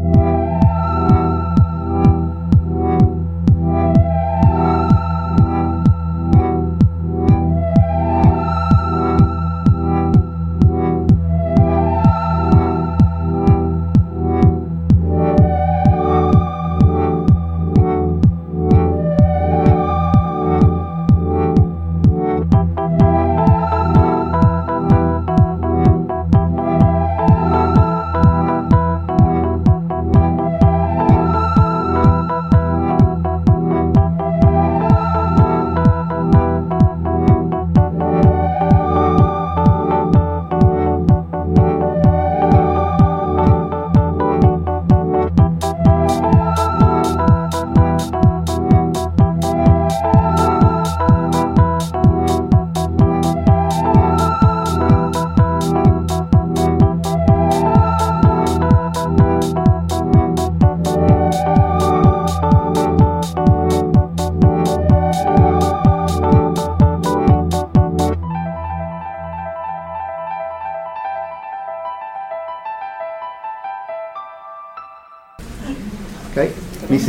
Ok,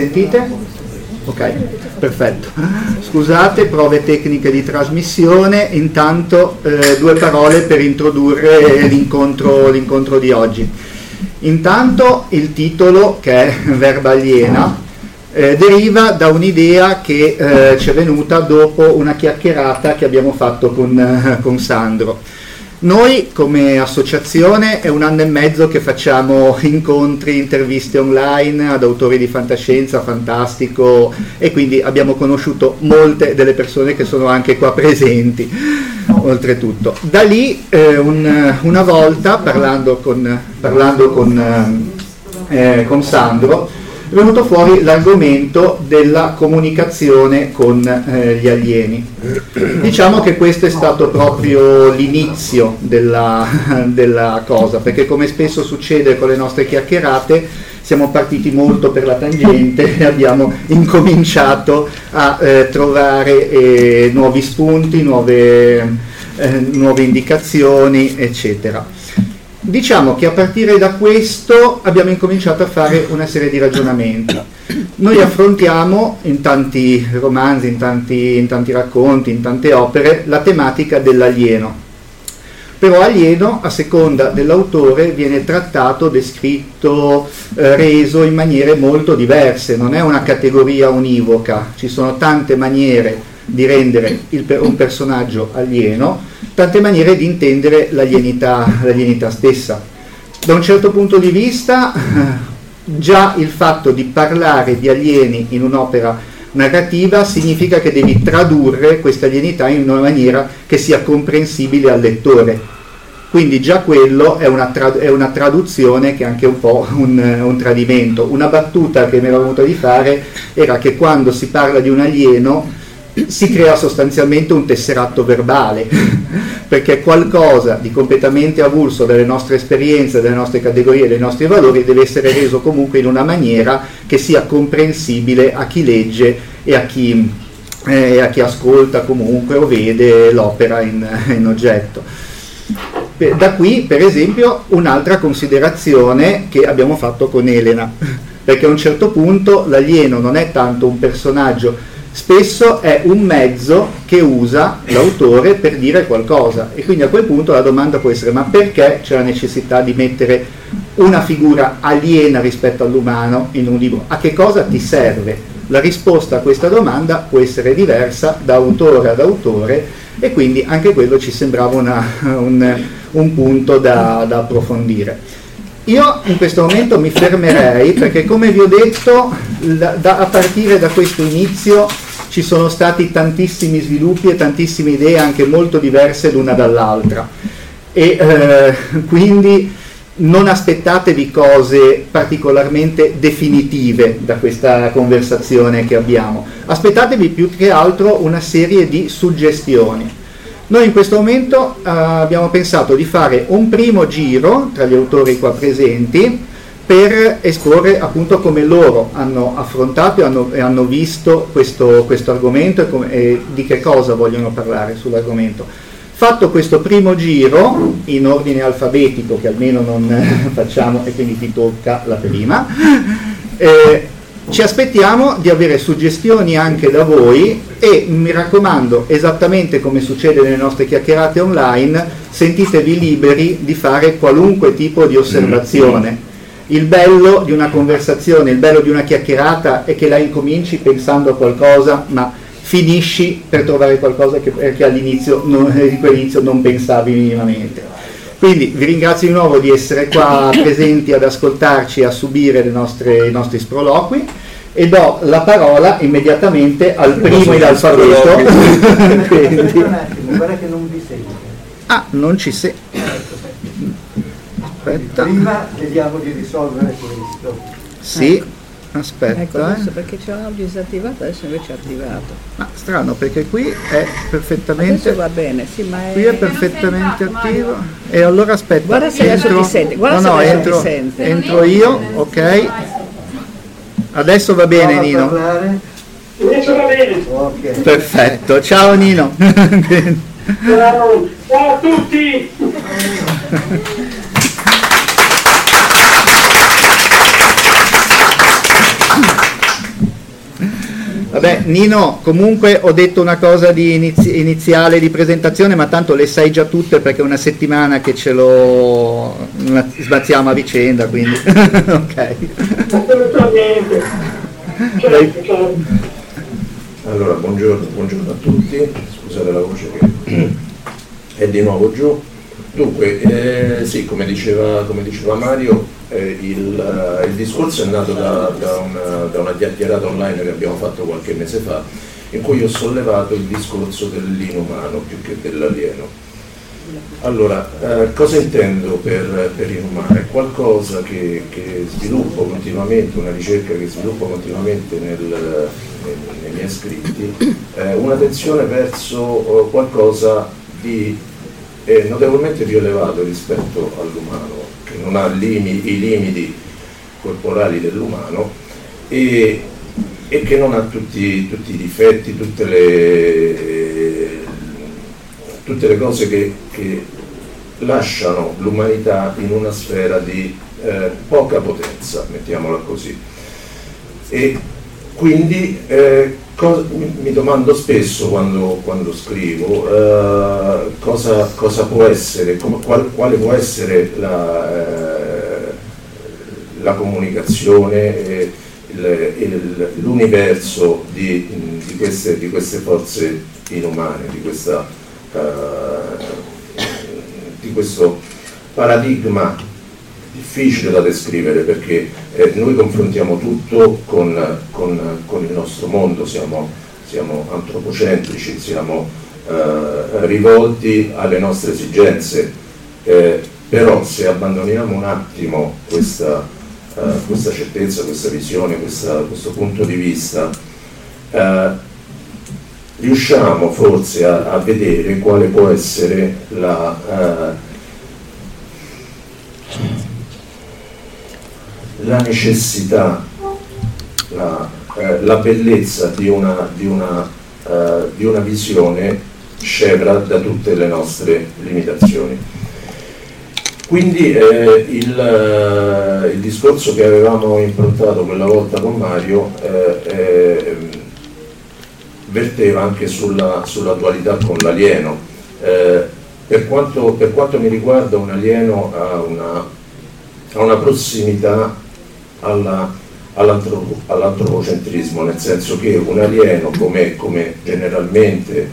sentite? Ok, perfetto. Scusate, prove tecniche di trasmissione, intanto eh, due parole per introdurre l'incontro, l'incontro di oggi. Intanto il titolo, che è Verba aliena, eh, deriva da un'idea che eh, ci è venuta dopo una chiacchierata che abbiamo fatto con, eh, con Sandro. Noi come associazione è un anno e mezzo che facciamo incontri, interviste online ad autori di fantascienza, fantastico e quindi abbiamo conosciuto molte delle persone che sono anche qua presenti, oltretutto. Da lì eh, un, una volta parlando con, parlando con, eh, con Sandro è venuto fuori l'argomento della comunicazione con eh, gli alieni. Diciamo che questo è stato proprio l'inizio della, della, cosa, perché come spesso succede con le nostre chiacchierate, siamo partiti molto per la tangente e abbiamo incominciato a eh, trovare eh, nuovi spunti, nuove, eh, nuove indicazioni, eccetera. Diciamo che a partire da questo abbiamo incominciato a fare una serie di ragionamenti. Noi affrontiamo in tanti romanzi, in tanti, in tanti racconti, in tante opere la tematica dell'alieno. Però alieno, a seconda dell'autore, viene trattato, descritto, eh, reso in maniere molto diverse, non è una categoria univoca, ci sono tante maniere di rendere il, un personaggio alieno, tante maniere di intendere l'alienità, l'alienità stessa. Da un certo punto di vista, già il fatto di parlare di alieni in un'opera narrativa significa che devi tradurre questa alienità in una maniera che sia comprensibile al lettore. Quindi già quello è una, trad- è una traduzione che è anche un po' un, un, tradimento. Una battuta che mi ero venuta di fare era che quando si parla di un alieno si crea sostanzialmente un tesseratto verbale, perché qualcosa di completamente avulso dalle nostre esperienze, dalle nostre categorie, dai nostri valori deve essere reso comunque in una maniera che sia comprensibile a chi legge e a chi, eh, a chi ascolta comunque o vede l'opera in, in oggetto. Da qui, per esempio, un'altra considerazione che abbiamo fatto con Elena perché a un certo punto l'alieno non è tanto un personaggio, spesso è un mezzo che usa l'autore per dire qualcosa e quindi a quel punto la domanda può essere ma perché c'è la necessità di mettere una figura aliena rispetto all'umano in un libro? A che cosa ti serve? La risposta a questa domanda può essere diversa da autore ad autore e quindi anche quello ci sembrava una, un, un, punto da, da approfondire. Io in questo momento mi fermerei perché come vi ho detto la, da, a partire da questo inizio ci sono stati tantissimi sviluppi e tantissime idee anche molto diverse l'una dall'altra. E eh, quindi non aspettatevi cose particolarmente definitive da questa conversazione che abbiamo, aspettatevi più che altro una serie di suggestioni noi in questo momento uh, abbiamo pensato di fare un primo giro tra gli autori qua presenti per esporre appunto come loro hanno affrontato e hanno, e hanno visto questo, questo argomento e, come, e, di che cosa vogliono parlare sull'argomento. Fatto questo primo giro in ordine alfabetico, che almeno non facciamo e quindi ti tocca la prima, eh, ci aspettiamo di avere suggestioni anche da voi e mi raccomando, esattamente come succede nelle nostre chiacchierate online, sentitevi liberi di fare qualunque tipo di osservazione. Il bello di una conversazione, il bello di una chiacchierata è che la incominci pensando a qualcosa, ma finisci per trovare qualcosa che, che all'inizio non, di quell'inizio non pensavi minimamente. Quindi vi ringrazio di nuovo di essere qua presenti ad ascoltarci e a subire nostre, i nostri sproloqui e do la parola immediatamente al primo in alfabeto. Quindi... guarda che non vi sente. Ah, non ci sei. Aspetta. Prima vediamo di risolvere questo. Sì. Ecco. Aspetta. Ecco, adesso eh. perché c'è un audio disattivato, adesso invece è attivato. Ma strano perché qui è perfettamente. Adesso va bene, sì, ma è. Qui è perfettamente attivo. E allora aspetta. Guarda se entro... adesso ti sente. Guarda no, no, entro, ti sente. entro io, ok. Adesso va bene Prova Nino. Adesso va bene. Okay. Perfetto, ciao Nino. ciao, ciao a tutti. Vabbè, Nino, comunque ho detto una cosa di inizi- iniziale di presentazione, ma tanto le sai già tutte perché è una settimana che ce lo sbazziamo a vicenda, quindi ok. Assolutamente. Certo, Allora, buongiorno, buongiorno, a tutti, scusate la voce che è di nuovo giù. Dunque, eh, sì, come diceva, come diceva Mario, eh, il, uh, il, discorso è nato da, da, una, da, una, chiacchierata online che abbiamo fatto qualche mese fa, in cui ho sollevato il discorso dell'inumano più che dell'alieno. Allora, eh, cosa intendo per, per, inumano? È qualcosa che, che, sviluppo continuamente, una ricerca che sviluppo continuamente nel, nei, nei, miei scritti, eh, una tensione verso oh, qualcosa di eh, notevolmente più elevato rispetto all'umano che non ha limi, i limiti corporali dell'umano e, e che non ha tutti, tutti i difetti, tutte le, tutte le cose che, che, lasciano l'umanità in una sfera di eh, poca potenza, mettiamola così. E quindi eh, cosa, mi domando spesso quando, quando scrivo eh, cosa, cosa, può essere, come, qual, quale può essere la, eh, la comunicazione, il, l'universo di, di, queste, di, queste, forze inumane, di, questa, uh, di questo paradigma difficile da descrivere perché eh, noi confrontiamo tutto con, con, con, il nostro mondo, siamo, siamo antropocentrici, siamo eh, rivolti alle nostre esigenze, eh, però se abbandoniamo un attimo questa, eh, questa certezza, questa visione, questa, questo punto di vista, eh, riusciamo forse a, a, vedere quale può essere la la necessità, la, eh, la bellezza di una, di, una, eh, di una, visione scevra da tutte le nostre limitazioni. quindi eh, il, eh, il, discorso che avevamo improntato quella volta con Mario eh, eh, verteva anche sulla, sull'attualità con l'alieno. Eh, per quanto, per, quanto, mi riguarda un alieno ha una, ha una prossimità alla, all'antropo, all'antropocentrismo, nel senso che un alieno, come, come generalmente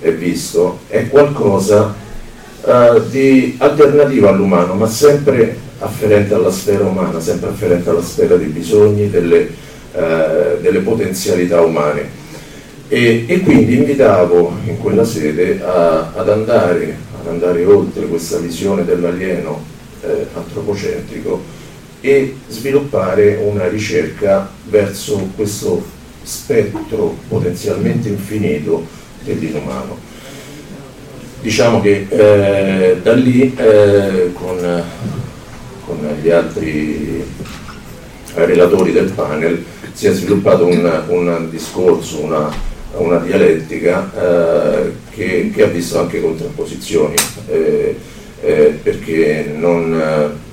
è visto, è qualcosa eh, di alternativa all'umano, ma sempre afferente alla sfera umana, sempre afferente alla sfera dei bisogni, delle, uh, delle potenzialità umane. E, e, quindi invitavo in quella sede a, ad, andare, ad, andare, oltre questa visione dell'alieno eh, antropocentrico e sviluppare una ricerca verso questo spettro potenzialmente infinito dell'inumano. Diciamo che eh, da lì eh, con, con, gli altri relatori del panel si è sviluppato un, un discorso, una, una dialettica eh, che, che, ha visto anche contrapposizioni, eh, eh, perché non,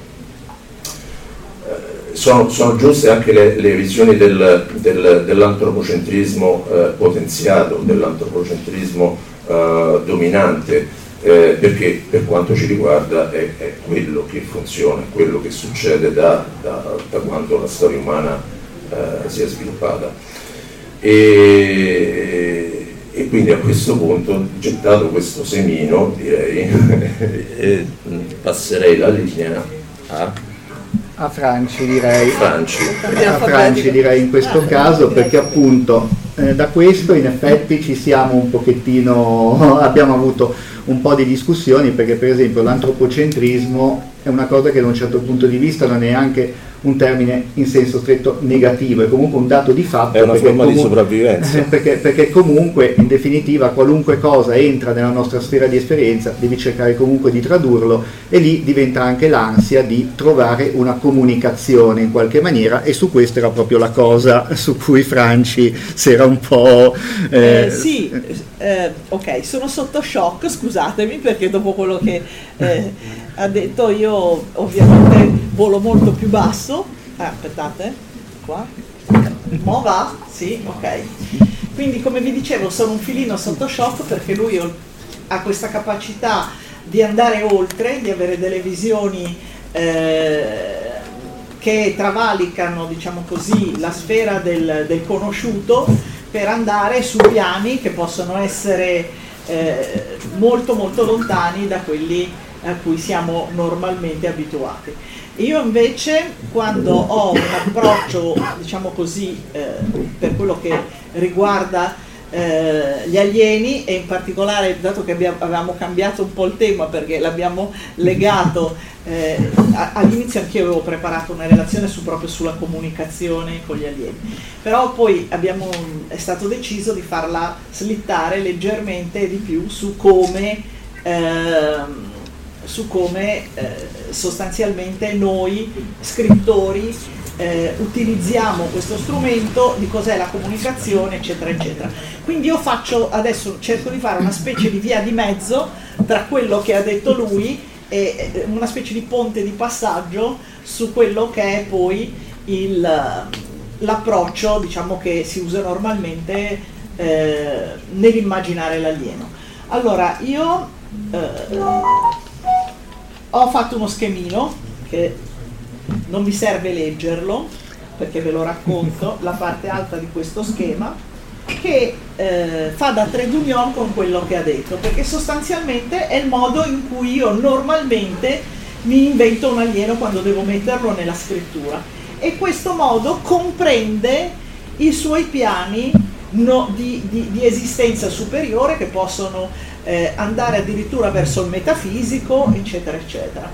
sono, sono, giuste anche le, le visioni del, del, dell'antropocentrismo potenziato, dell'antropocentrismo eh, dominante eh, perché per quanto ci riguarda è, è, quello che funziona, è quello che succede da, da, da quando la storia umana eh, si è sviluppata. E, e, quindi a questo punto, gettato questo semino, direi, passerei la linea a a Franci direi. Franci. A Franci direi in questo caso perché appunto eh, da questo in effetti ci siamo un pochettino, abbiamo avuto un po' di discussioni perché per esempio l'antropocentrismo è una cosa che da un certo punto di vista non è neanche un termine in senso stretto negativo, è comunque un dato di fatto. È una forma comunque, di sopravvivenza. Perché, perché, comunque in definitiva qualunque cosa entra nella nostra sfera di esperienza devi cercare comunque di tradurlo e lì diventa anche l'ansia di trovare una comunicazione in qualche maniera e su questo era proprio la cosa su cui Franci si era un po'... Eh, eh, sì, eh, ok, sono sotto shock, scusatemi perché dopo quello che eh, ha detto io ovviamente volo molto più basso, ah, aspettate, qua, mo va? Sì, ok. Quindi come vi dicevo sono un filino sotto shock perché lui ha questa capacità di andare oltre, di avere delle visioni eh, che travalicano, diciamo così, la sfera del, del, conosciuto per andare su piani che possono essere eh, molto molto lontani da quelli a cui siamo normalmente abituati. Io invece quando ho un approccio, diciamo così, eh, per quello che riguarda eh, gli alieni e in particolare, dato che abbiamo, avevamo cambiato un po' il tema perché l'abbiamo legato, eh, all'inizio anch'io avevo preparato una relazione su, proprio sulla comunicazione con gli alieni, però poi abbiamo, è stato deciso di farla slittare leggermente di più su come... Eh, su come eh, sostanzialmente noi scrittori eh, utilizziamo questo strumento, di cos'è la comunicazione, eccetera, eccetera. Quindi io faccio adesso cerco di fare una specie di via di mezzo tra quello che ha detto lui e una specie di ponte di passaggio su quello che è poi il, l'approccio diciamo, che si usa normalmente eh, nell'immaginare l'alieno. Allora, io eh, ho fatto uno schemino che non mi serve leggerlo perché ve lo racconto, la parte alta di questo schema che eh, fa da trade union con quello che ha detto, perché sostanzialmente è il modo in cui io normalmente mi invento un alieno quando devo metterlo nella scrittura e questo modo comprende i suoi piani no, di, di, di esistenza superiore che possono eh, andare addirittura verso il metafisico, eccetera, eccetera.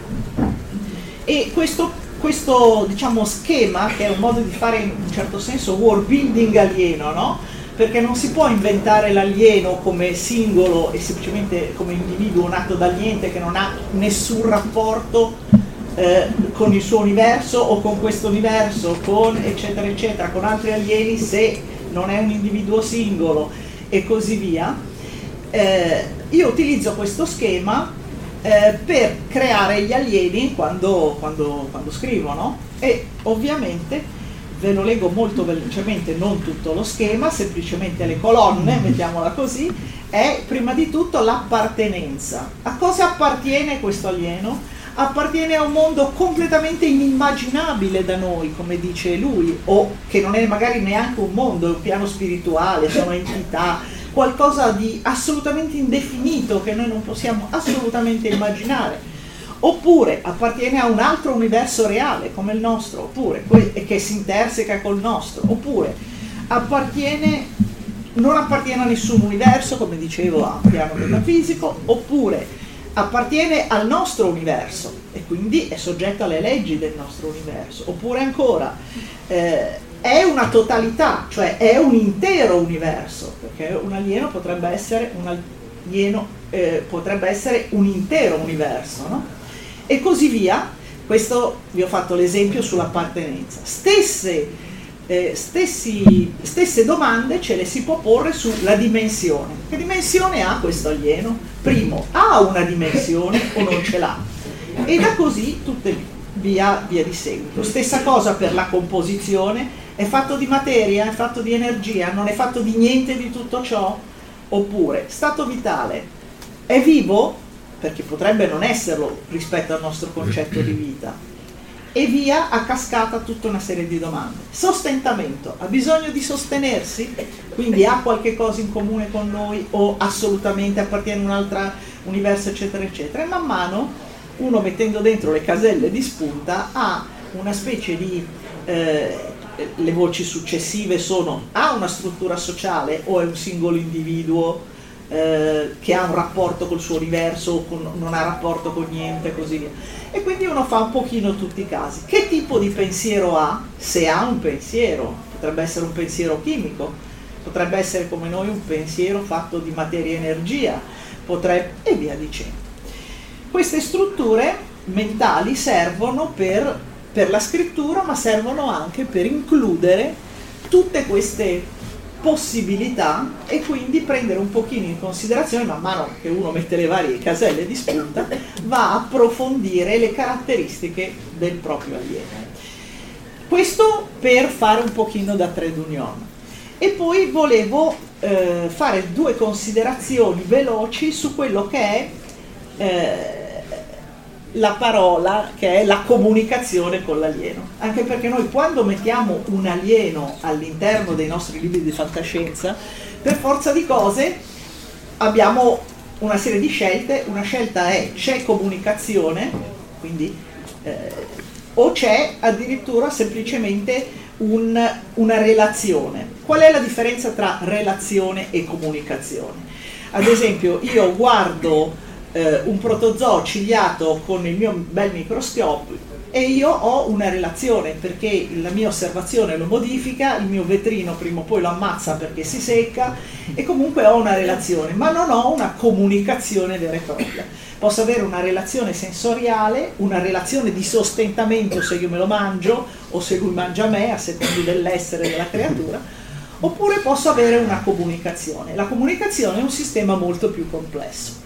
E questo, questo diciamo, schema, che è un modo di fare in un certo senso world building alieno, no? perché non si può inventare l'alieno come singolo e semplicemente come individuo nato dal niente che non ha nessun rapporto eh, con il suo universo o con questo universo, con eccetera eccetera, con altri alieni se non è un individuo singolo e così via. Eh, io utilizzo questo schema eh, per creare gli alieni quando, quando, quando scrivono e ovviamente ve lo leggo molto velocemente, non tutto lo schema, semplicemente le colonne, mettiamola così, è prima di tutto l'appartenenza. A cosa appartiene questo alieno? Appartiene a un mondo completamente inimmaginabile da noi, come dice lui, o che non è magari neanche un mondo, è un piano spirituale, sono entità, qualcosa di assolutamente indefinito che noi non possiamo assolutamente immaginare. Oppure appartiene a un altro universo reale come il nostro, oppure che si interseca col nostro, oppure appartiene non appartiene a nessun universo, come dicevo, a piano metafisico, oppure appartiene al nostro universo e quindi è soggetto alle leggi del nostro universo, oppure ancora eh, è una totalità, cioè è un intero universo, perché un alieno potrebbe essere un, alieno, eh, potrebbe essere un intero universo, no? E così via. Questo vi ho fatto l'esempio sull'appartenenza. Stesse eh, stessi, stesse domande ce le si può porre sulla dimensione. Che dimensione ha questo alieno? Primo, ha una dimensione o non ce l'ha? E da così tutte via, via di seguito. Stessa cosa per la composizione, è fatto di materia, è fatto di energia, non è fatto di niente di tutto ciò? Oppure, stato vitale, è vivo? Perché potrebbe non esserlo rispetto al nostro concetto di vita e via a cascata tutta una serie di domande. Sostentamento, ha bisogno di sostenersi? Quindi ha qualche cosa in comune con noi o assolutamente appartiene a un altro universo, eccetera, eccetera. E man mano uno mettendo dentro le caselle di spunta ha una specie di... Eh, le voci successive sono ha una struttura sociale o è un singolo individuo eh, che ha un rapporto col suo universo o con, non ha rapporto con niente e così via e quindi uno fa un pochino tutti i casi. Che tipo di pensiero ha? Se ha un pensiero, potrebbe essere un pensiero chimico, potrebbe essere come noi un pensiero fatto di materia e energia, potrebbe, e via dicendo. Queste strutture mentali servono per, per la scrittura, ma servono anche per includere tutte queste possibilità e quindi prendere un pochino in considerazione, man mano che uno mette le varie caselle di spunta, va a approfondire le caratteristiche del proprio alieno. Questo per fare un pochino da trade union. E poi volevo eh, fare due considerazioni veloci su quello che è eh, la parola che è la comunicazione con l'alieno, anche perché noi quando mettiamo un alieno all'interno dei nostri libri di fantascienza, per forza di cose abbiamo una serie di scelte, una scelta è c'è comunicazione, quindi, eh, o c'è addirittura semplicemente un, una relazione. Qual è la differenza tra relazione e comunicazione? Ad esempio io guardo eh, un protozoo cigliato con il mio bel microscopio e io ho una relazione perché la mia osservazione lo modifica, il mio vetrino prima o poi lo ammazza perché si secca e comunque ho una relazione, ma non ho una comunicazione vera e propria. Posso avere una relazione sensoriale, una relazione di sostentamento se io me lo mangio o se lui mangia me, a seconda dell'essere della creatura, oppure posso avere una comunicazione. La comunicazione è un sistema molto più complesso.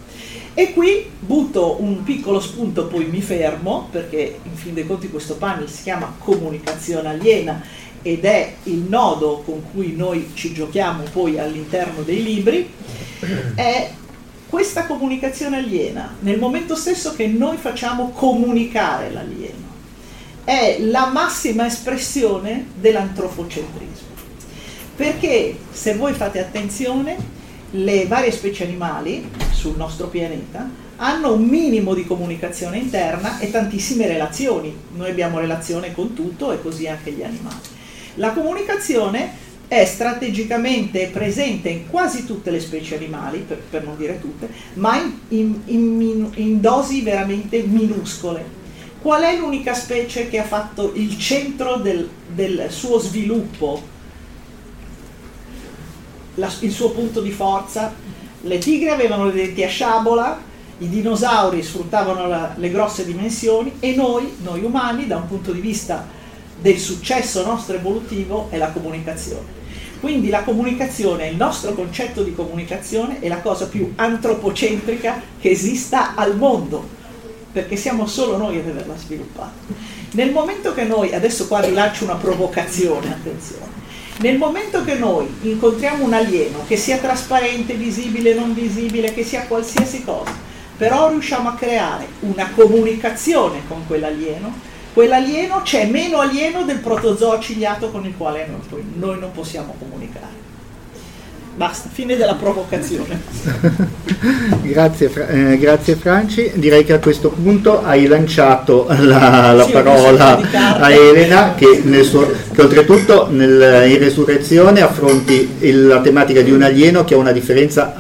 E qui butto un piccolo spunto, poi mi fermo, perché in fin dei conti questo panel si chiama comunicazione aliena ed è il nodo con cui noi ci giochiamo poi all'interno dei libri, è questa comunicazione aliena, nel momento stesso che noi facciamo comunicare l'alieno, è la massima espressione dell'antrofocentrismo. Perché se voi fate attenzione, le varie specie animali sul nostro pianeta hanno un minimo di comunicazione interna e tantissime relazioni. Noi abbiamo relazione con tutto e così anche gli animali. La comunicazione è strategicamente presente in quasi tutte le specie animali, per, per non dire tutte, ma in, in, in, in dosi veramente minuscole. Qual è l'unica specie che ha fatto il centro del, del suo sviluppo la, il suo punto di forza. Le tigre avevano le denti a sciabola, i dinosauri sfruttavano la, le grosse dimensioni e noi, noi umani, da un punto di vista del successo nostro evolutivo, è la comunicazione. Quindi la comunicazione, il nostro concetto di comunicazione è la cosa più antropocentrica che esista al mondo, perché siamo solo noi ad averla sviluppata. Nel momento che noi, adesso qua rilancio una provocazione, attenzione, nel momento che noi incontriamo un alieno, che sia trasparente, visibile, non visibile, che sia qualsiasi cosa, però riusciamo a creare una comunicazione con quell'alieno, quell'alieno c'è meno alieno del protozoo ciliato con il quale noi, noi non possiamo comunicare. Basta, fine della provocazione. grazie, eh, grazie, Franci, direi che a questo punto hai lanciato la, la sì, parola a Elena che, suo, che oltretutto nel, in resurrezione affronti il, la tematica di un alieno che ha una differenza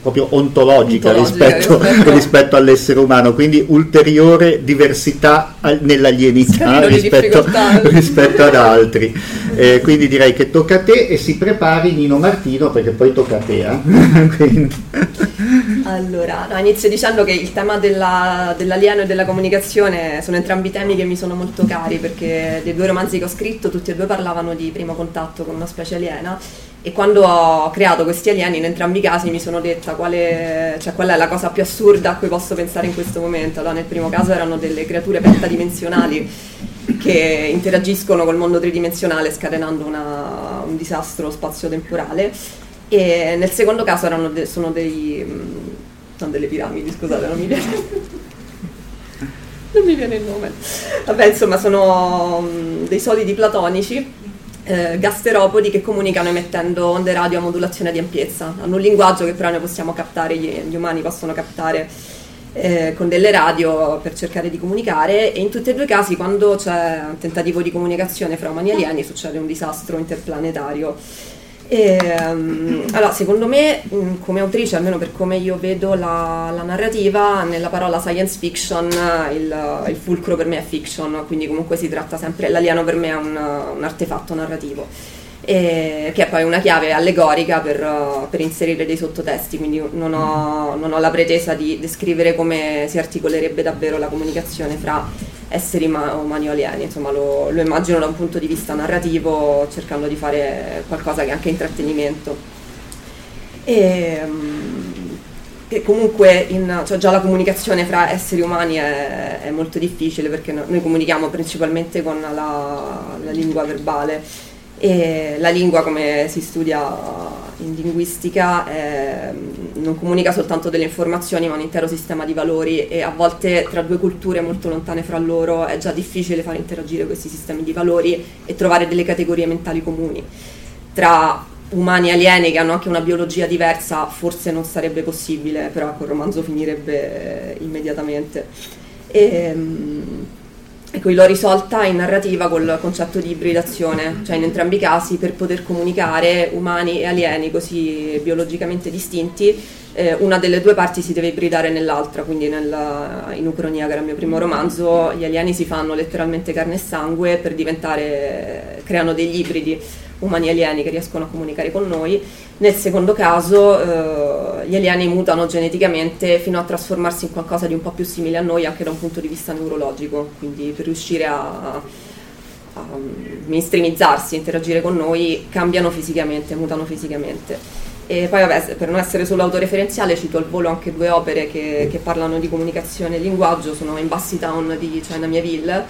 proprio ontologica, ontologica rispetto, rispetto. rispetto, all'essere umano, quindi ulteriore diversità nell'alienità rispetto, rispetto, ad altri. Eh, quindi direi che tocca a te e si prepari Nino Martino perché poi tocca a te. Eh? allora, no, inizio dicendo che il tema della, dell'alieno e della comunicazione sono entrambi temi che mi sono molto cari perché dei due romanzi che ho scritto tutti e due parlavano di primo contatto con una specie aliena e quando ho creato questi alieni in entrambi i casi mi sono detta quale, cioè, qual è la cosa più assurda a cui posso pensare in questo momento. Allora, nel primo caso erano delle creature pentadimensionali che interagiscono col mondo tridimensionale scatenando una, un disastro spazio-temporale e nel secondo caso de, sono dei... non delle piramidi, scusate, non mi viene... non mi viene il nome. Vabbè, insomma, sono dei solidi platonici eh, gasteropodi che comunicano emettendo onde radio a modulazione di ampiezza. Hanno un linguaggio che però noi possiamo captare, gli, gli umani possono captare eh, con delle radio per cercare di comunicare e in tutti e due i casi quando c'è un tentativo di comunicazione fra umani e alieni succede un disastro interplanetario. E, um, allora, secondo me, mm, come autrice, almeno per come io vedo la, la narrativa, nella parola science fiction il, il, fulcro per me è fiction, quindi comunque si tratta sempre, l'alieno per me è un, un artefatto narrativo e, che è poi una chiave allegorica per, per inserire dei sottotesti, quindi non ho, non ho, la pretesa di descrivere come si articolerebbe davvero la comunicazione fra esseri umani o alieni, insomma lo, lo immagino da un punto di vista narrativo cercando di fare qualcosa che è anche intrattenimento. E, che comunque in, cioè già la comunicazione fra esseri umani è, è molto difficile perché noi comunichiamo principalmente con la, la lingua verbale e la lingua, come si studia in linguistica, è, non comunica soltanto delle informazioni, ma un intero sistema di valori e a volte tra due culture molto lontane fra loro è già difficile far interagire questi sistemi di valori e trovare delle categorie mentali comuni. Tra umani alieni che hanno anche una biologia diversa forse non sarebbe possibile, però quel romanzo finirebbe immediatamente. E, e qui l'ho risolta in narrativa col concetto di ibridazione, cioè in entrambi i casi per poter comunicare umani e alieni così biologicamente distinti, eh, una delle due parti si deve ibridare nell'altra, quindi nella, in Ucronia, che era il mio primo romanzo, gli alieni si fanno letteralmente carne e sangue per diventare, creano degli ibridi umani alieni che riescono a comunicare con noi. Nel secondo caso eh, gli alieni mutano geneticamente fino a trasformarsi in qualcosa di un po' più simile a noi anche da un punto di vista neurologico, quindi per riuscire a, a mainstreamizzarsi, a interagire con noi, cambiano fisicamente, mutano fisicamente. E poi vabbè, per non essere solo autoreferenziale cito al volo anche due opere che, che parlano di comunicazione e linguaggio, sono in Bassi Town di China Mieville,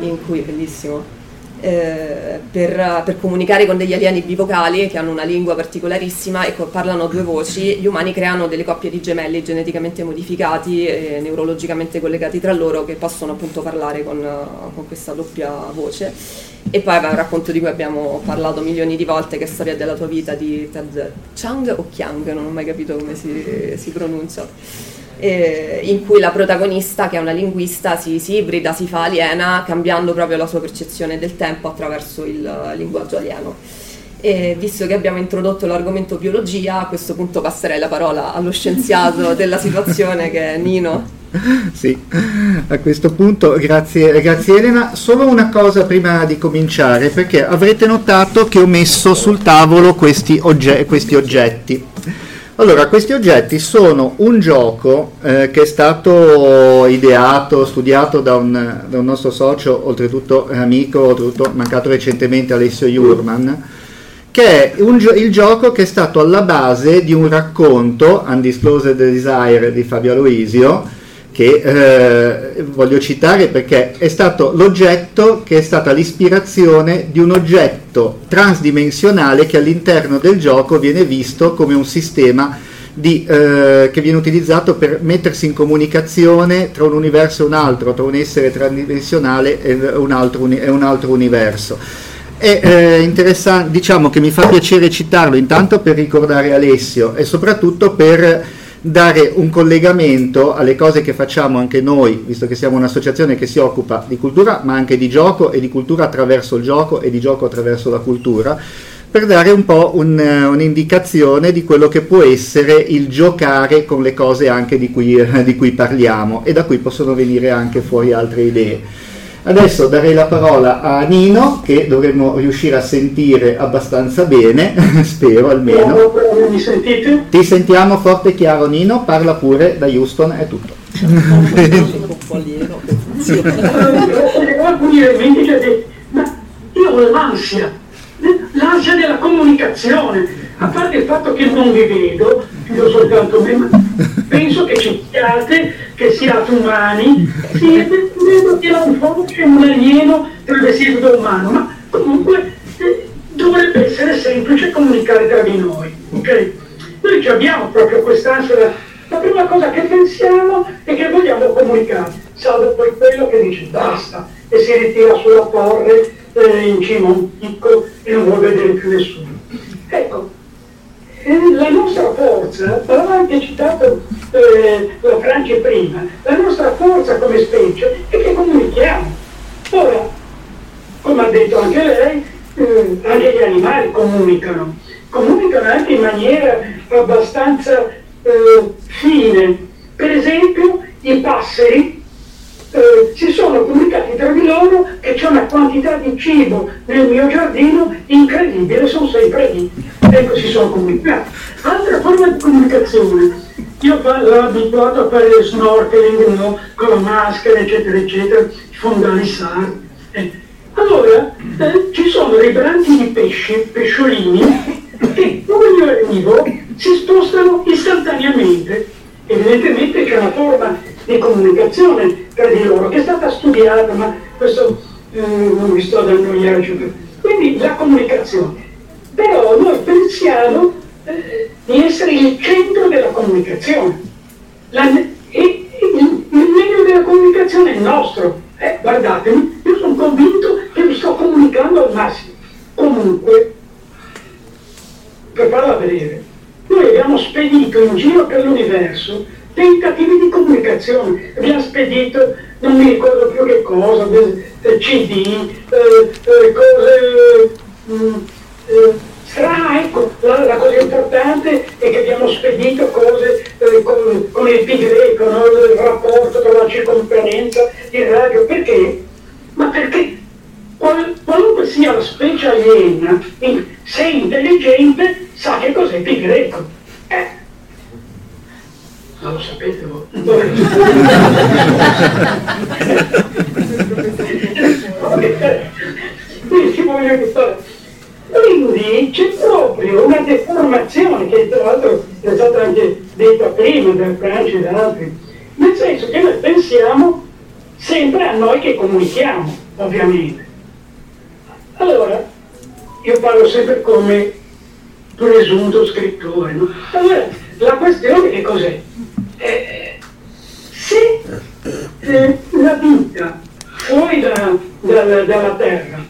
in cui, bellissimo, eh, per, per, comunicare con degli alieni bivocali che hanno una lingua particolarissima e parlano due voci, gli umani creano delle coppie di gemelli geneticamente modificati e neurologicamente collegati tra loro che possono appunto parlare con, con questa doppia voce. E poi va un racconto di cui abbiamo parlato milioni di volte, che è Storia della tua vita di Ted Chang o Chiang, non ho mai capito come si, si pronuncia eh, in cui la protagonista, che è una linguista, si, si, ibrida, si fa aliena, cambiando proprio la sua percezione del tempo attraverso il linguaggio alieno. E visto che abbiamo introdotto l'argomento biologia, a questo punto passerei la parola allo scienziato della situazione che è Nino. Sì, a questo punto grazie, grazie Elena. Solo una cosa prima di cominciare, perché avrete notato che ho messo sul tavolo questi, ogge- questi oggetti. Allora, questi oggetti sono un gioco eh, che è stato ideato, studiato da un, da un nostro socio, oltretutto amico, oltretutto mancato recentemente Alessio Jurman, che è un il gioco che è stato alla base di un racconto, Undisclosed Desire di Fabio Aloisio, che eh, voglio citare perché è stato l'oggetto che è stata l'ispirazione di un oggetto transdimensionale che all'interno del gioco viene visto come un sistema di, eh, che viene utilizzato per mettersi in comunicazione tra un universo e un altro, tra un essere transdimensionale e un altro, uni- e un altro universo. È eh, interessante, diciamo che mi fa piacere citarlo intanto per ricordare Alessio e soprattutto per dare un collegamento alle cose che facciamo anche noi, visto che siamo un'associazione che si occupa di cultura, ma anche di gioco e di cultura attraverso il gioco e di gioco attraverso la cultura, per dare un po' un, un'indicazione di quello che può essere il giocare con le cose anche di cui, di cui parliamo e da cui possono venire anche fuori altre idee. Adesso darei la parola a Nino che dovremmo riuscire a sentire abbastanza bene, spero almeno. Mi sentite? Ti sentiamo forte e chiaro Nino, parla pure da Houston, è tutto. Alcuni elementi che ma io ho l'ansia, l'ansia della comunicazione, a parte il fatto che non vi vedo, io soltanto me, penso che ci siate, che siate umani, siete, vedo che un po' c'è un alieno travestito da umano, ma comunque eh, dovrebbe essere semplice comunicare tra di noi, ok? Noi abbiamo proprio quest'ansia, la, la prima cosa che pensiamo è che vogliamo comunicare, salvo poi quello che dice basta e si ritira sulla torre eh, in cima a un picco e non vuole vedere più nessuno. Ecco, eh, la nostra forza, l'aveva anche citato eh, la Francia prima, la nostra forza come specie è che comunichiamo. Ora, come ha detto anche lei, eh, anche gli animali comunicano, comunicano anche in maniera abbastanza eh, fine. Per esempio, i passeri eh, si sono comunicati tra di loro che c'è una quantità di cibo nel mio giardino incredibile, sono sempre lì. Ecco, si sono comunicati. Altra forma di comunicazione. Io l'ho abituato a fare snorkeling no? con la maschera, eccetera, eccetera, fondali SAR. Eh. Allora, eh, ci sono dei branchi di pesci, pesciolini, che dove io arrivo si spostano istantaneamente. Evidentemente c'è una forma di comunicazione tra di loro che è stata studiata, ma questo eh, non vi sto dando gli eccetera. Quindi la comunicazione. Però noi pensiamo eh, di essere il centro della comunicazione. La, e, e, il, il meglio della comunicazione è nostro. Eh, guardatemi, io sono convinto che vi sto comunicando al massimo. Comunque, per farla vedere, noi abbiamo spedito in giro per l'universo tentativi di comunicazione, abbiamo spedito, non mi ricordo più che cosa, CD, eh, eh, cose... Mm, eh, strane, ecco, la, la, cosa importante è che abbiamo spedito cose eh, con, con, il pi greco, no? il rapporto tra la circonferenza, il radio, perché? Ma perché qual, qualunque sia la specie aliena, se è intelligente sa che cos'è pi greco. Eh, non lo sapete voi? Quindi c'è proprio una deformazione che tra l'altro è stata anche detta prima da Franci e da altri, nel senso che noi pensiamo sempre a noi che comunichiamo, ovviamente. Allora, io parlo sempre come presunto scrittore, no? Allora, la questione che cos'è? Eh, se eh, la vita fuori da, da, dalla Terra,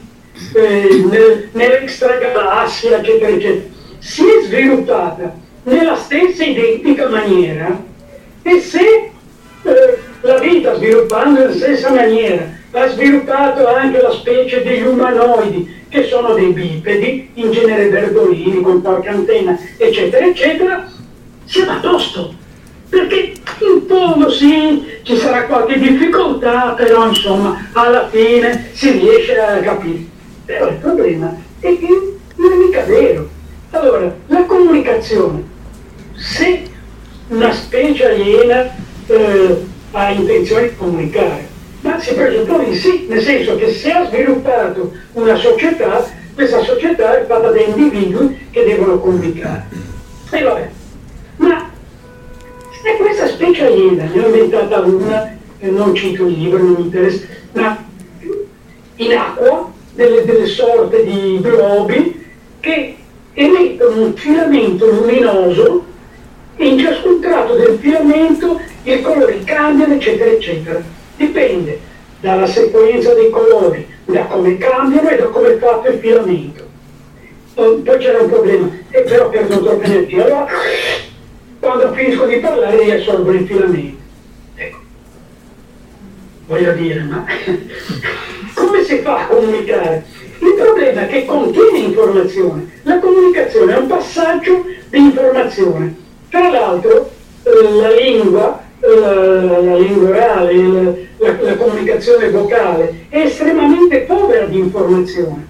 eh, nel, nell'extragalassia, eccetera, eccetera, si è sviluppata nella stessa identica maniera e se eh, la vita sviluppando nella stessa maniera ha sviluppato anche la specie degli umanoidi, che sono dei bipedi, in genere verdolini, con qualche antenna, eccetera, eccetera, siamo a posto. Perché in fondo sì, ci sarà qualche difficoltà, però insomma alla fine si riesce a capire. Però il problema è che non è mica vero. Allora, la comunicazione, se una specie aliena eh, ha intenzione di comunicare, ma si presuppone di sì, nel senso che se ha sviluppato una società questa società è fatta da individui che devono comunicare. E vabbè, ma e questa specie aliena, ne ho inventata una, eh, non cito il libro, non mi interessa, ma in acqua delle, delle sorte di globi che emettono un filamento luminoso e in ciascun tratto del filamento i colori cambiano, eccetera, eccetera. Dipende dalla sequenza dei colori, da come cambiano e da come è fatto il filamento. Poi c'era un problema, e però perdo troppa energia. Allora, quando finisco di parlare riassorbo il filamento. Ecco, voglio dire, ma come si fa a comunicare? Il problema è che contiene informazione. La comunicazione è un passaggio di informazione. Tra l'altro, eh, la lingua, la, la lingua orale, la, la comunicazione vocale è estremamente povera di informazione.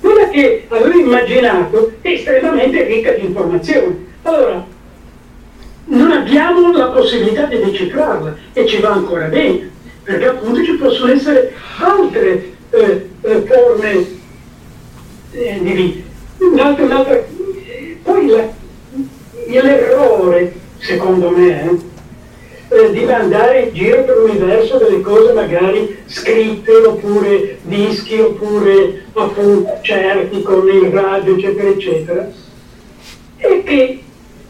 Quella che avevo immaginato è estremamente ricca di informazione. Allora, non abbiamo la possibilità di decifrarla e ci va ancora bene, perché appunto ci possono essere altre eh, eh, forme eh, di vita. Un'altra, un'altra, poi la, l'errore, secondo me, eh, eh, di mandare in giro per l'universo delle cose magari scritte oppure dischi oppure appunto certi con il radio eccetera eccetera e che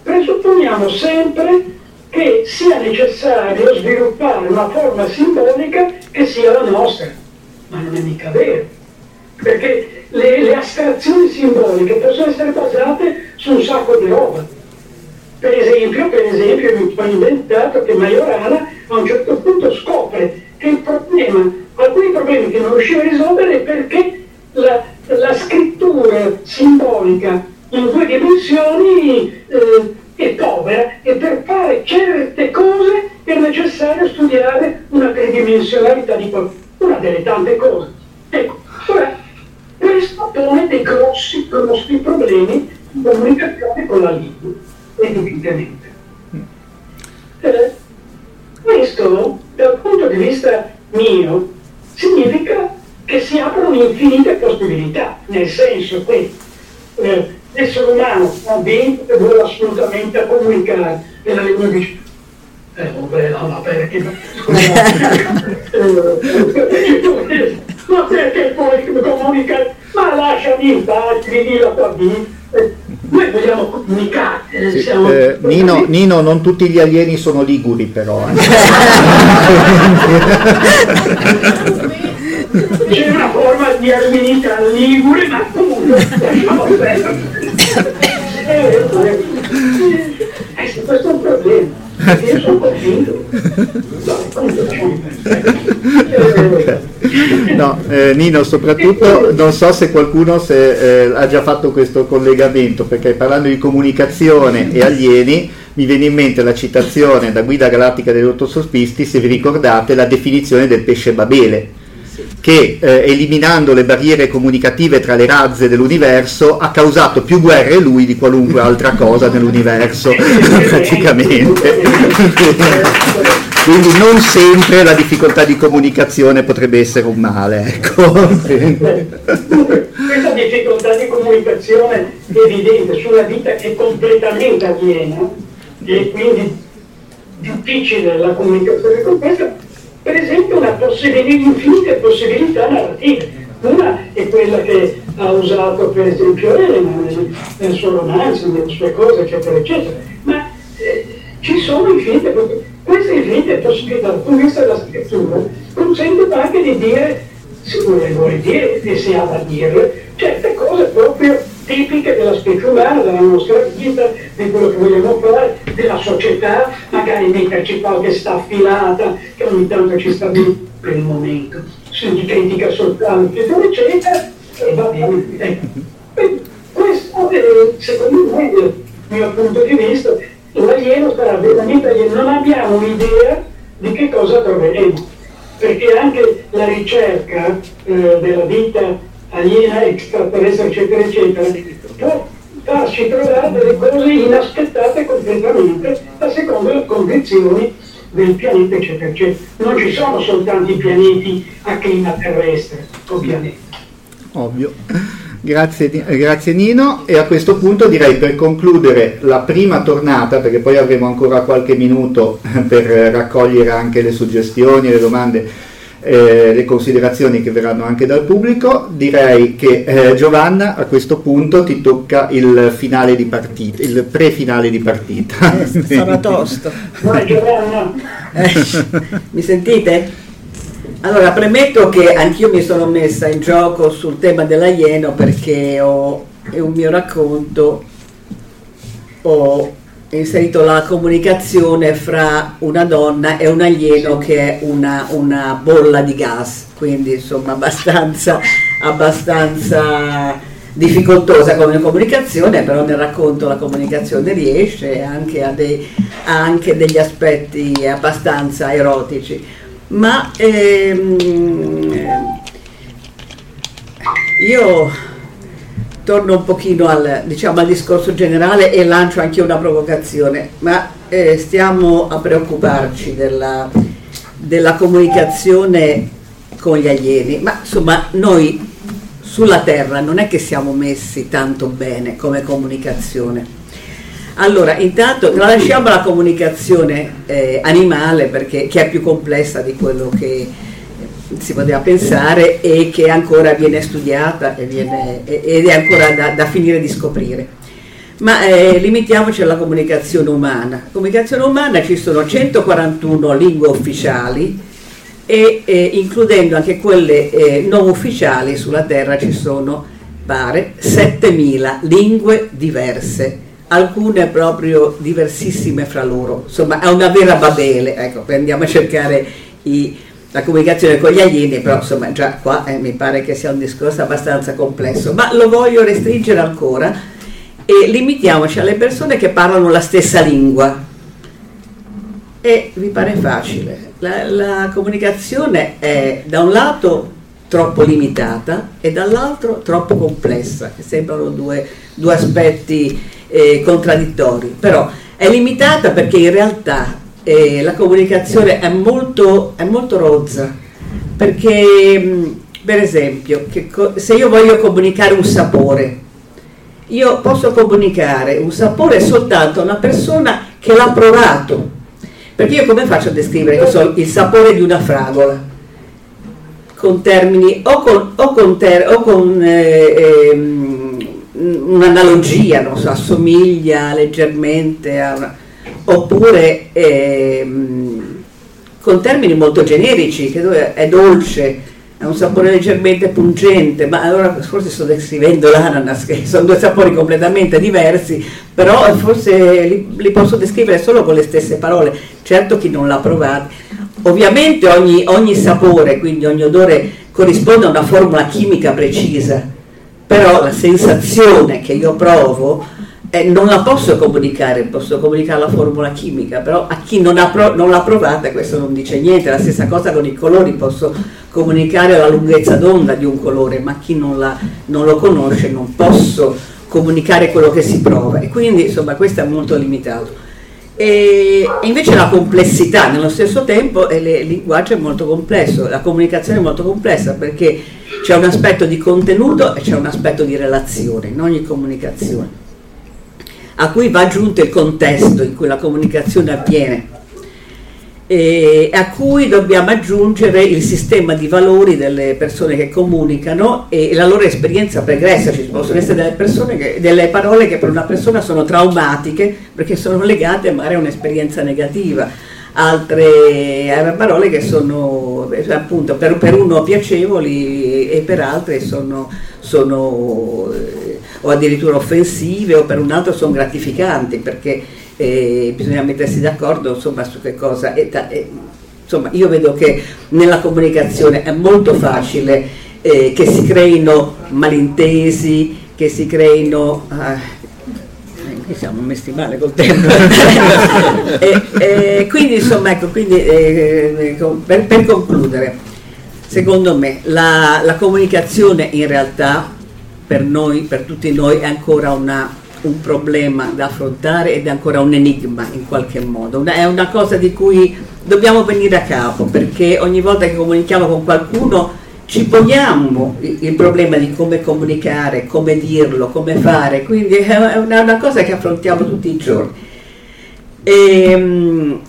presupponiamo sempre che sia necessario sviluppare una forma simbolica che sia la nostra, ma non è mica vero, perché le, le astrazioni simboliche possono essere basate su un sacco di roba. Per esempio, per esempio ho inventato che Majorana a un certo punto scopre che il problema, alcuni problemi che non riusciva a risolvere è perché la, la scrittura simbolica in due dimensioni eh, è povera e per fare certe cose è necessario studiare una tridimensionalità di qualcosa, una delle tante cose. Ecco, ora, questo pone dei grossi, grossi problemi di comunicazione con la lingua, evidentemente. Eh, questo, dal punto di vista mio, significa che si aprono infinite possibilità, nel senso che eh, l'essere umano ha dentro e vuole assolutamente comunicare. E la lingua dice eh vabbè no, perché? Ma perché poi comunicare ma lasciami in pace vivi la tua vita. Noi vogliamo comunicare eh, sì, siamo... eh, Nino, Nino, non tutti gli alieni sono liguri però eh. c'è una forma di arminità ligure ma comunque lasciamo perdere questo è un problema. Io sono convinto. No, eh, Nino, soprattutto non so se qualcuno se, eh, ha già fatto questo collegamento, perché parlando di comunicazione e alieni mi viene in mente la citazione da Guida Galattica degli Otto Sospisti, se vi ricordate, la definizione del pesce Babele che eh, eliminando le barriere comunicative tra le razze dell'universo ha causato più guerre lui di qualunque altra cosa nell'universo praticamente quindi non sempre la difficoltà di comunicazione potrebbe essere un male ecco. questa difficoltà di comunicazione evidente su una vita è completamente aliena e quindi difficile la comunicazione con questa per esempio una possibilità, infinite possibilità narrative. Una è quella che ha usato per esempio Elena nel, suo romanzo, nelle sue cose, eccetera, eccetera. Ma eh, ci sono infinite possibilità. Infinite possibilità dal punto di vista della scrittura consentono anche di dire, se vuole dire e si ha da dire, certe cose proprio tipiche della specie umana, della nostra vita, di quello che vogliamo fare, della società, magari metterci qualche staffilata che ogni tanto ci sta bene per il momento, si dimentica soltanto, eccetera, e va bene. Ecco. Questo è, secondo me, dal mio punto di vista, l'alieno sarà veramente alieno, non abbiamo un'idea di che cosa troveremo, perché anche la ricerca eh, della vita aliena, extraterrestre, eccetera, eccetera, può farci trovare delle cose inaspettate completamente a seconda delle condizioni del pianeta, eccetera, eccetera. Non ci sono soltanto i pianeti a clima terrestre, ovviamente. Ovvio. Grazie, grazie, Nino e a questo punto direi per concludere la prima tornata, perché poi avremo ancora qualche minuto per raccogliere anche le suggestioni e le domande, eh, le considerazioni che verranno anche dal pubblico, direi che eh, Giovanna a questo punto ti tocca il finale di partita, il pre-finale di partita. Eh, sarà tosto. Eh, mi sentite? Allora, premetto che anch'io mi sono messa in gioco sul tema dell'alieno perché ho, è un mio racconto, ho inserito la comunicazione fra una donna e un alieno che è una, una bolla di gas, quindi insomma abbastanza, abbastanza difficoltosa come comunicazione, però nel racconto la comunicazione riesce anche a dei, ha anche degli aspetti abbastanza erotici. Ma ehm, io torno un pochino al, diciamo, al, discorso generale e lancio anche una provocazione, ma eh, stiamo a preoccuparci della, della comunicazione con gli alieni, ma insomma noi sulla Terra non è che siamo messi tanto bene come comunicazione. Allora, intanto lasciamo la comunicazione eh, animale perché che è più complessa di quello che si poteva pensare e che ancora viene studiata e viene, ed è ancora da, da finire di scoprire. Ma eh, limitiamoci alla comunicazione umana. Comunicazione umana ci sono 141 lingue ufficiali e eh, includendo anche quelle eh, non ufficiali sulla Terra ci sono, pare, 7000 lingue diverse alcune proprio diversissime fra loro, insomma è una vera babele, ecco, andiamo a cercare i, la comunicazione con gli alieni, però insomma già qua eh, mi pare che sia un discorso abbastanza complesso, ma lo voglio restringere ancora e limitiamoci alle persone che parlano la stessa lingua. E vi pare facile, la, la comunicazione è da un lato troppo limitata e dall'altro troppo complessa, che sembrano due, due aspetti eh, contraddittori, però è limitata perché in realtà eh, la comunicazione è molto, è molto rozza, perché mh, per esempio co- se io voglio comunicare un sapore, io posso comunicare un sapore soltanto a una persona che l'ha provato, perché io come faccio a descrivere so, il sapore di una fragola? Con termini o con, o con, ter- o con eh, eh, un'analogia, non so, assomiglia leggermente a una, oppure ehm, con termini molto generici, che è dolce, ha un sapore leggermente pungente, ma allora forse sto descrivendo l'ananas, che sono due sapori completamente diversi, però forse li, li posso descrivere solo con le stesse parole, certo chi non l'ha provato. Ovviamente ogni, ogni sapore, quindi ogni odore corrisponde a una formula chimica precisa, però la sensazione che io provo eh, non la posso comunicare, posso comunicare la formula chimica, però a chi non, pro- non, l'ha provata questo non dice niente, la stessa cosa con i colori, posso comunicare la lunghezza d'onda di un colore, ma chi non, la, non lo conosce non posso comunicare quello che si prova. E quindi insomma questo è molto limitato. E invece la complessità nello stesso tempo il linguaggio è molto complesso, la comunicazione è molto complessa perché c'è un aspetto di contenuto e c'è un aspetto di relazione in ogni comunicazione, a cui va aggiunto il contesto in cui la comunicazione avviene e a cui dobbiamo aggiungere il sistema di valori delle persone che comunicano e la loro esperienza pregressa. Ci possono essere delle, che, delle parole che per una persona sono traumatiche perché sono legate magari a un'esperienza negativa, altre parole che sono appunto per, per uno piacevoli e per altre sono, sono eh, o addirittura offensive o per un altro sono gratificanti perché e bisogna mettersi d'accordo insomma, su che cosa. E, e, insomma, io vedo che nella comunicazione è molto facile eh, che si creino malintesi, che si creino... Ah, siamo messi male col tempo. e, e, quindi insomma, ecco, quindi, eh, per, per, concludere, secondo me la, la comunicazione in realtà per noi, per tutti noi, è ancora una un problema da affrontare ed è ancora un enigma in qualche modo. Una, è una cosa di cui dobbiamo venire a capo perché ogni volta che comunichiamo con qualcuno ci poniamo il problema di come comunicare, come dirlo, come fare, quindi è una, cosa che affrontiamo tutti i giorni. E, ehm,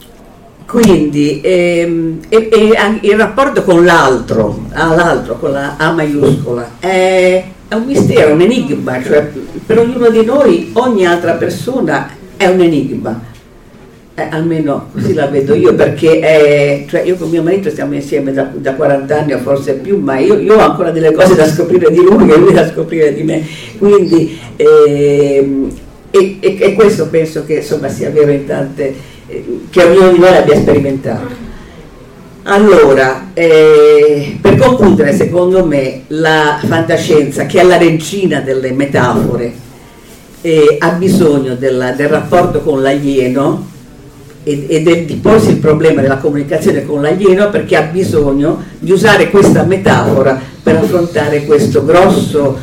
quindi e, e, e il rapporto con l'altro, all'altro, con la A maiuscola, è, è un mistero, un enigma, cioè per ognuno di noi ogni altra persona è un enigma eh, almeno così la vedo io, perché è, cioè io con mio marito stiamo insieme da, da 40 anni o forse più, ma io, io, ho ancora delle cose da scoprire di lui e lui da scoprire di me. Quindi, eh, e, e, e, questo penso che insomma, sia vero in tante, eh, che ognuno di noi abbia sperimentato. Allora, eh, per concludere, secondo me la fantascienza, che è la regina delle metafore, eh, ha bisogno della, del rapporto con l'alieno, e, del, di porsi il problema della comunicazione con l'alieno perché ha bisogno di usare questa metafora per affrontare questo grosso,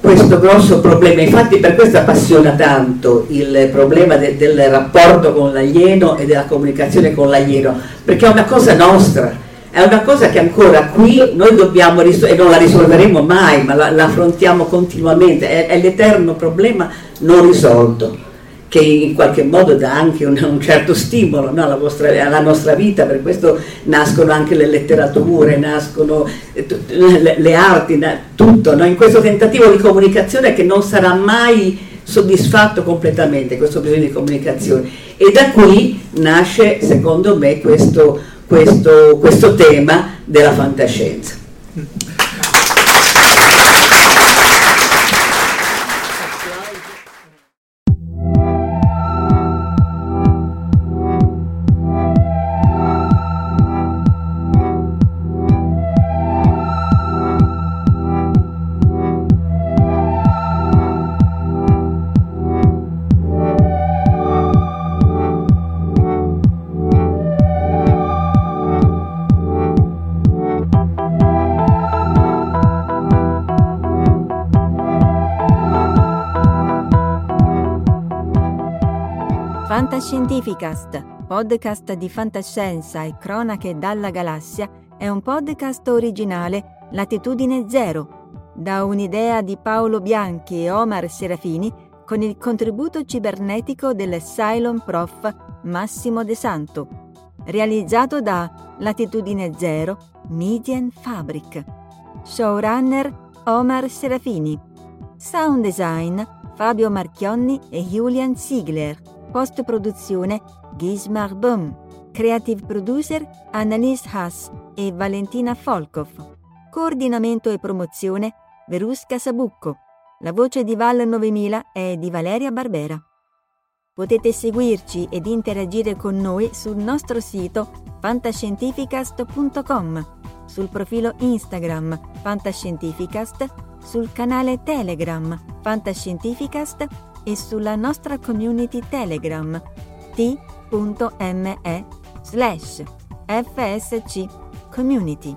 questo grosso problema. Infatti per questo appassiona tanto il problema de, del rapporto con l'alieno e della comunicazione con l'alieno, perché è una cosa nostra. È una cosa che ancora qui noi dobbiamo risolvere, e non la risolveremo mai, ma la, la affrontiamo continuamente, è, è l'eterno problema non risolto che in qualche modo dà anche un, un certo stimolo no, alla, vostra, alla, nostra vita, per questo nascono anche le letterature, nascono eh, le, le arti, tutto, no? in questo tentativo di comunicazione che non sarà mai soddisfatto completamente questo bisogno di comunicazione e da qui nasce secondo me questo, questo, questo tema della fantascienza. Fantascientificast, podcast di fantascienza e cronache dalla galassia, è un podcast originale Latitudine Zero, da un'idea di Paolo Bianchi e Omar Serafini con il contributo cibernetico del Cylon Prof Massimo De Santo, realizzato da Latitudine Zero Median Fabric. Showrunner Omar Serafini. Sound design Fabio Marchionni e Julian Ziegler. Post-produzione Gismar Böhm. Creative producer Annalise Haas e Valentina Folkov. Coordinamento e promozione Verusca Sabucco. La voce di Val 9000 è di Valeria Barbera. Potete seguirci ed interagire con noi sul nostro sito fantascientificast.com, sul profilo Instagram Fantascientificast, sul canale Telegram Fantascientificast e sulla nostra community Telegram t.me slash fsc community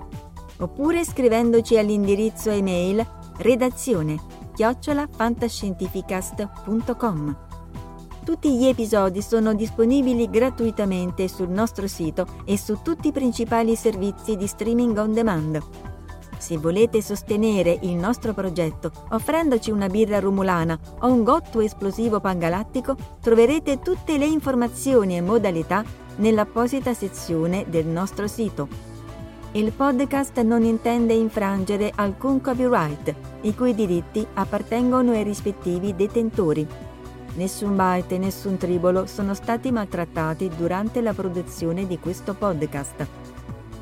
oppure scrivendoci all'indirizzo email redazione chiocciolafantascientificast.com. Tutti gli episodi sono disponibili gratuitamente sul nostro sito e su tutti i principali servizi di streaming on demand. Se volete sostenere il nostro progetto offrendoci una birra rumulana o un gotto esplosivo pangalattico, troverete tutte le informazioni e modalità nell'apposita sezione del nostro sito. Il podcast non intende infrangere alcun copyright, i cui diritti appartengono ai rispettivi detentori. Nessun byte e nessun tribolo sono stati maltrattati durante la produzione di questo podcast.